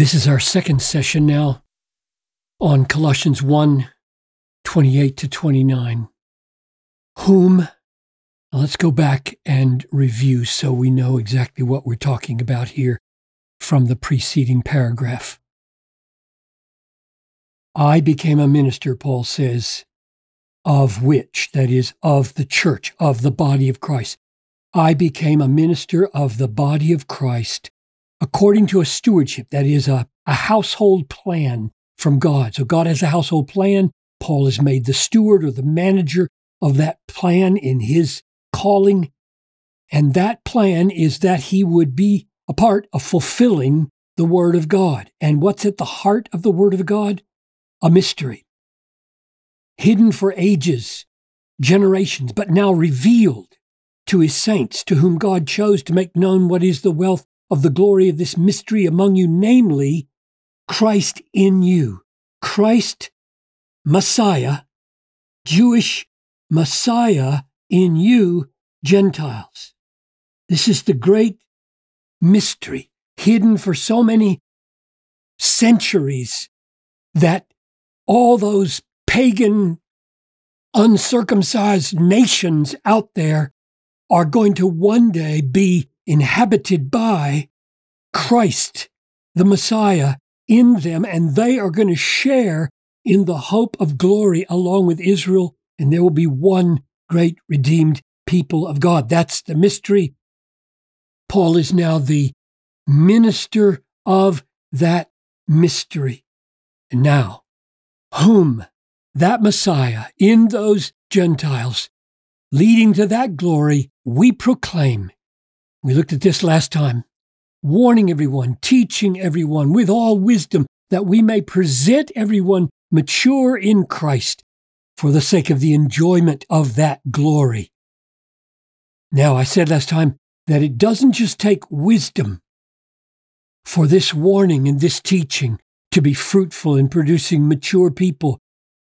This is our second session now on Colossians 1 28 to 29. Whom, let's go back and review so we know exactly what we're talking about here from the preceding paragraph. I became a minister, Paul says, of which, that is, of the church, of the body of Christ. I became a minister of the body of Christ according to a stewardship, that is, a, a household plan from God. So God has a household plan. Paul is made the steward or the manager of that plan in his calling. And that plan is that he would be a part of fulfilling the Word of God. And what's at the heart of the Word of God? A mystery. Hidden for ages, generations, but now revealed to his saints, to whom God chose to make known what is the wealth of the glory of this mystery among you, namely Christ in you. Christ, Messiah, Jewish Messiah in you, Gentiles. This is the great mystery hidden for so many centuries that all those pagan, uncircumcised nations out there are going to one day be inhabited by Christ, the Messiah, in them, and they are going to share in the hope of glory along with Israel, and there will be one great redeemed people of God. That's the mystery. Paul is now the minister of that mystery. And now, whom that Messiah in those Gentiles, leading to that glory, we proclaim we looked at this last time, warning everyone, teaching everyone with all wisdom that we may present everyone mature in Christ for the sake of the enjoyment of that glory. Now, I said last time that it doesn't just take wisdom for this warning and this teaching to be fruitful in producing mature people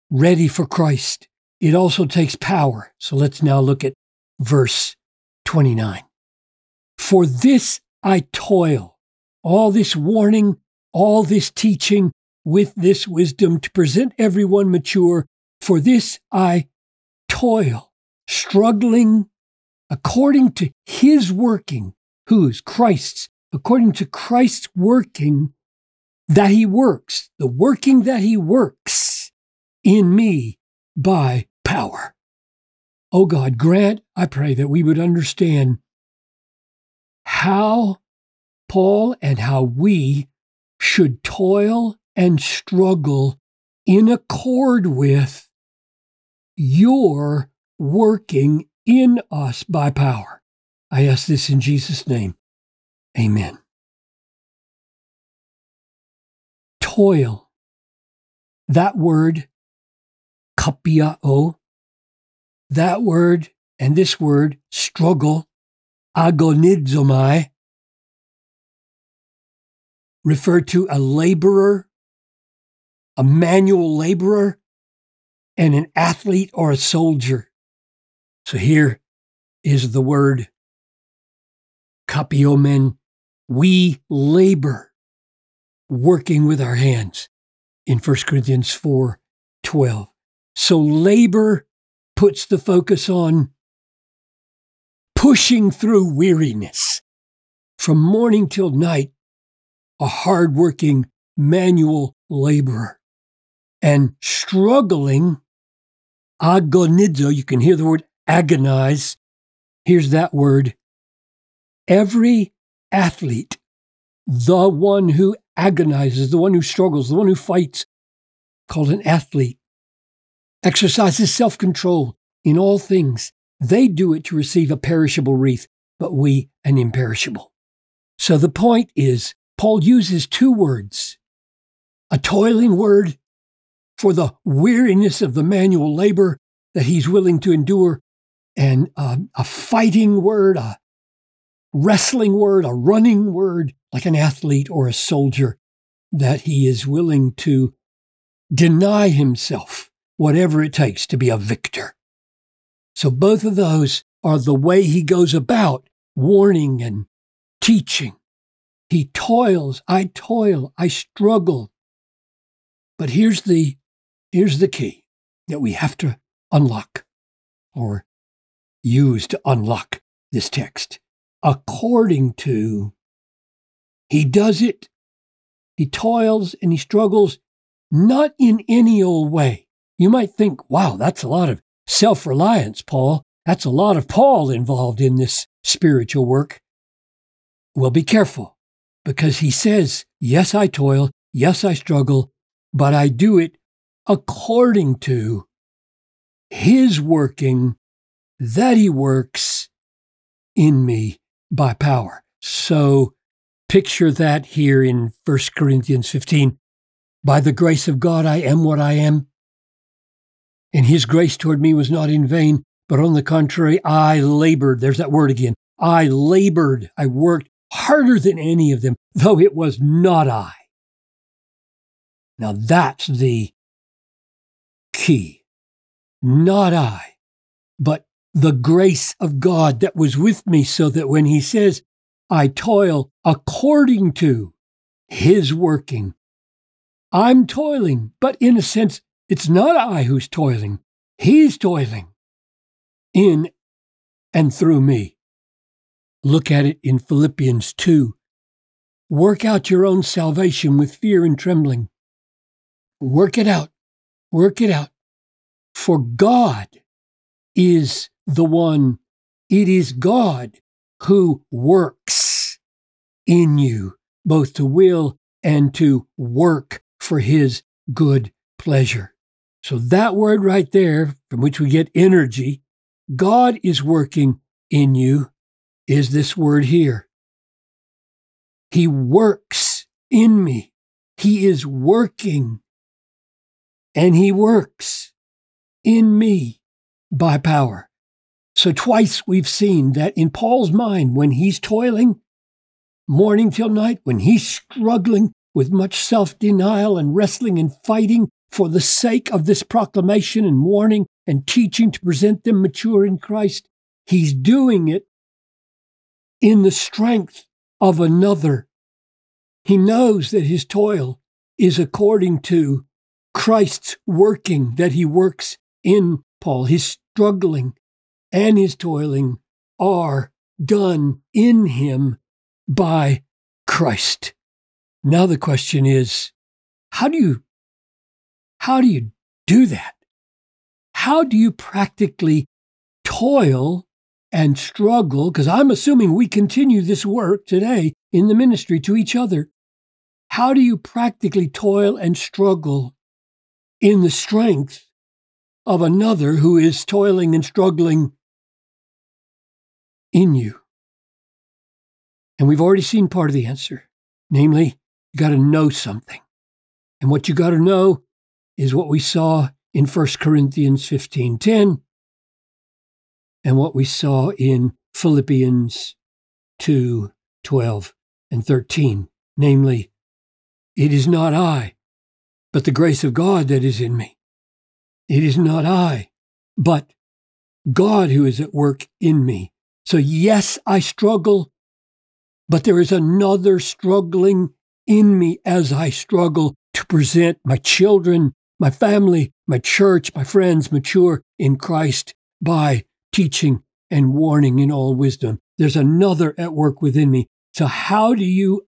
ready for Christ. It also takes power. So let's now look at verse 29. For this I toil, all this warning, all this teaching with this wisdom to present everyone mature. For this I toil, struggling according to his working, whose? Christ's, according to Christ's working that he works, the working that he works in me by power. Oh God, grant, I pray, that we would understand how Paul and how we should toil and struggle in accord with your working in us by power. I ask this in Jesus' name. Amen. Toil. That word, kopiao, that word and this word, struggle, agonizomai refer to a laborer, a manual laborer, and an athlete or a soldier. So here is the word kopiomen. We labor working with our hands in 1 Corinthians 4 12. So labor puts the focus on pushing through weariness. From morning till night, a hardworking manual laborer. And struggling, agonizo, you can hear the word agonize. Here's that word. Every athlete, the one who agonizes, the one who struggles, the one who fights, called an athlete, exercises self control in all things they do it to receive a perishable wreath, but we an imperishable. So the point is, Paul uses two words a toiling word for the weariness of the manual labor that he's willing to endure, and a, a fighting word, a wrestling word, a running word, like an athlete or a soldier, that he is willing to deny himself whatever it takes to be a victor. So both of those are the way he goes about warning and teaching. He toils, I toil, I struggle. But here's the here's the key that we have to unlock or use to unlock this text. According to he does it, he toils and he struggles not in any old way. You might think, wow, that's a lot of self reliance, Paul. That's a lot of Paul involved in this spiritual work. Well, be careful because he says, yes, I toil. Yes, I struggle, but I do it according to his working that he works in me by power. So picture that here in 1 Corinthians 15. By the grace of God, I am what I am. And his grace toward me was not in vain, but on the contrary, I labored. There's that word again. I labored. I worked harder than any of them, though it was not I. Now that's the key. Not I, but the grace of God that was with me, so that when he says, I toil according to his working, I'm toiling, but in a sense, it's not I who's toiling. He's toiling in and through me. Look at it in Philippians 2. Work out your own salvation with fear and trembling. Work it out. Work it out. For God is the one, it is God who works in you, both to will and to work for his good pleasure. So that word right there, from which we get energy, God is working in you, is this word here. He works in me. He is working and he works in me by power. So twice we've seen that in Paul's mind, when he's toiling morning till night, when he's struggling with much self denial and wrestling and fighting for the sake of this proclamation and warning and teaching to present them mature in Christ, he's doing it in the strength of another. He knows that his toil is according to Christ's working, that he works in Paul. His struggling and his toiling are done in him by Christ. Now the question is, how do you how do you do that? How do you practically toil and struggle? Because I'm assuming we continue this work today in the ministry to each other. How do you practically toil and struggle in the strength of another who is toiling and struggling in you? And we've already seen part of the answer. Namely, you got to know something. And what you got to know is what we saw in 1 Corinthians 15:10 and what we saw in Philippians 2 12 and 13. Namely, it is not I, but the grace of God that is in me. It is not I, but God who is at work in me. So, yes, I struggle, but there is another struggling in me as I struggle to present my children, my family, my church, my friends mature in Christ by teaching and warning in all wisdom. There's another at work within me. So, how do you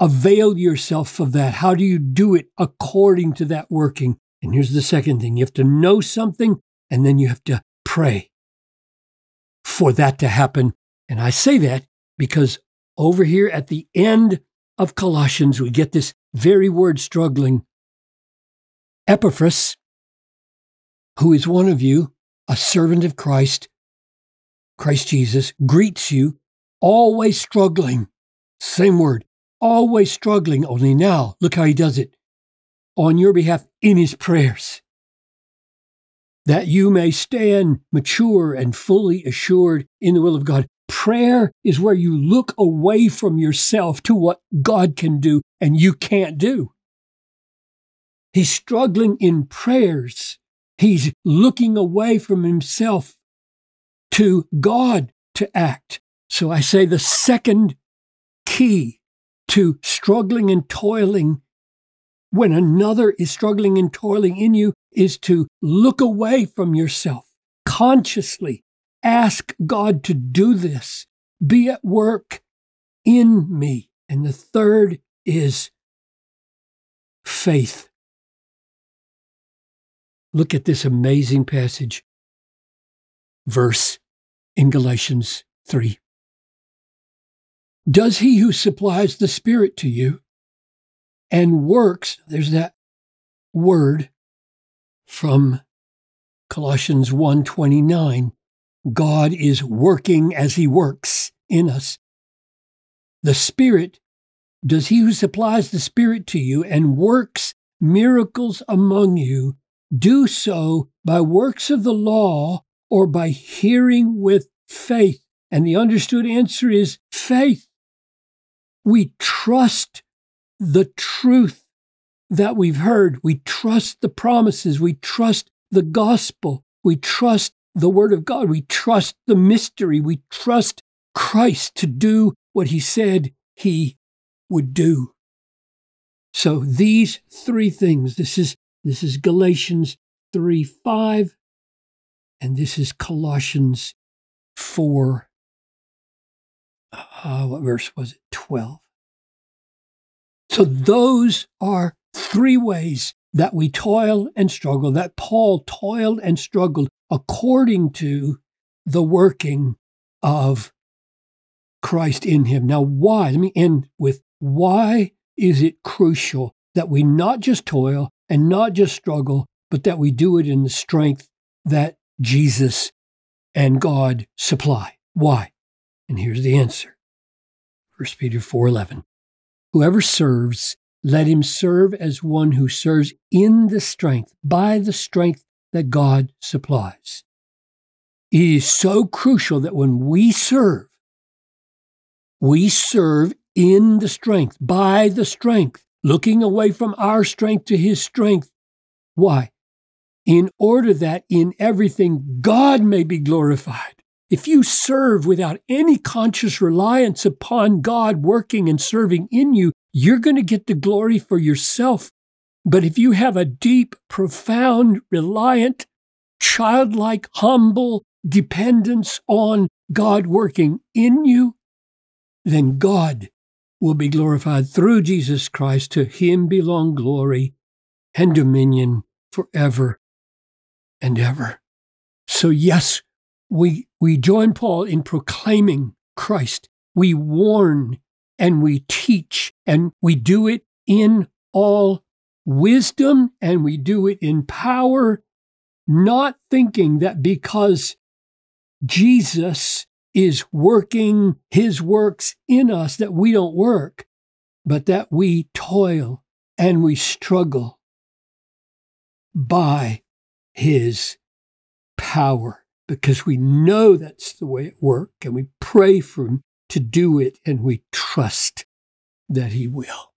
avail yourself of that? How do you do it according to that working? And here's the second thing you have to know something, and then you have to pray for that to happen. And I say that because over here at the end of Colossians, we get this very word struggling. Epaphras, who is one of you, a servant of Christ, Christ Jesus, greets you, always struggling. Same word, always struggling, only now, look how he does it. On your behalf in his prayers, that you may stand mature and fully assured in the will of God. Prayer is where you look away from yourself to what God can do and you can't do. He's struggling in prayers He's looking away from himself to God to act. So I say the second key to struggling and toiling when another is struggling and toiling in you is to look away from yourself consciously. Ask God to do this. Be at work in me. And the third is faith. Look at this amazing passage, verse in Galatians 3. Does he who supplies the Spirit to you and works, there's that word from Colossians 1:29, God is working as he works in us. The Spirit, does he who supplies the Spirit to you and works miracles among you, do so by works of the law or by hearing with faith? And the understood answer is faith. We trust the truth that we've heard. We trust the promises. We trust the gospel. We trust the word of God. We trust the mystery. We trust Christ to do what he said he would do. So these three things, this is this is Galatians 3 5, and this is Colossians 4 uh, what verse was it? 12. So those are three ways that we toil and struggle, that Paul toiled and struggled according to the working of Christ in him. Now, why? Let me end with why is it crucial that we not just toil and not just struggle, but that we do it in the strength that Jesus and God supply? Why? And here's the answer. 1 Peter 4:11. Whoever serves, let him serve as one who serves in the strength, by the strength that God supplies. It is so crucial that when we serve, we serve in the strength, by the strength, looking away from our strength to his strength. Why? In order that in everything God may be glorified. If you serve without any conscious reliance upon God working and serving in you, you're going to get the glory for yourself. But if you have a deep, profound, reliant, childlike, humble dependence on God working in you, then God will be glorified through Jesus Christ. To him belong glory and dominion forever and ever. So, yes, we, we join Paul in proclaiming Christ. We warn and we teach, and we do it in all wisdom and we do it in power, not thinking that because Jesus is working his works in us that we don't work, but that we toil and we struggle by his power because we know that's the way it works and we pray for him to do it and we trust that he will.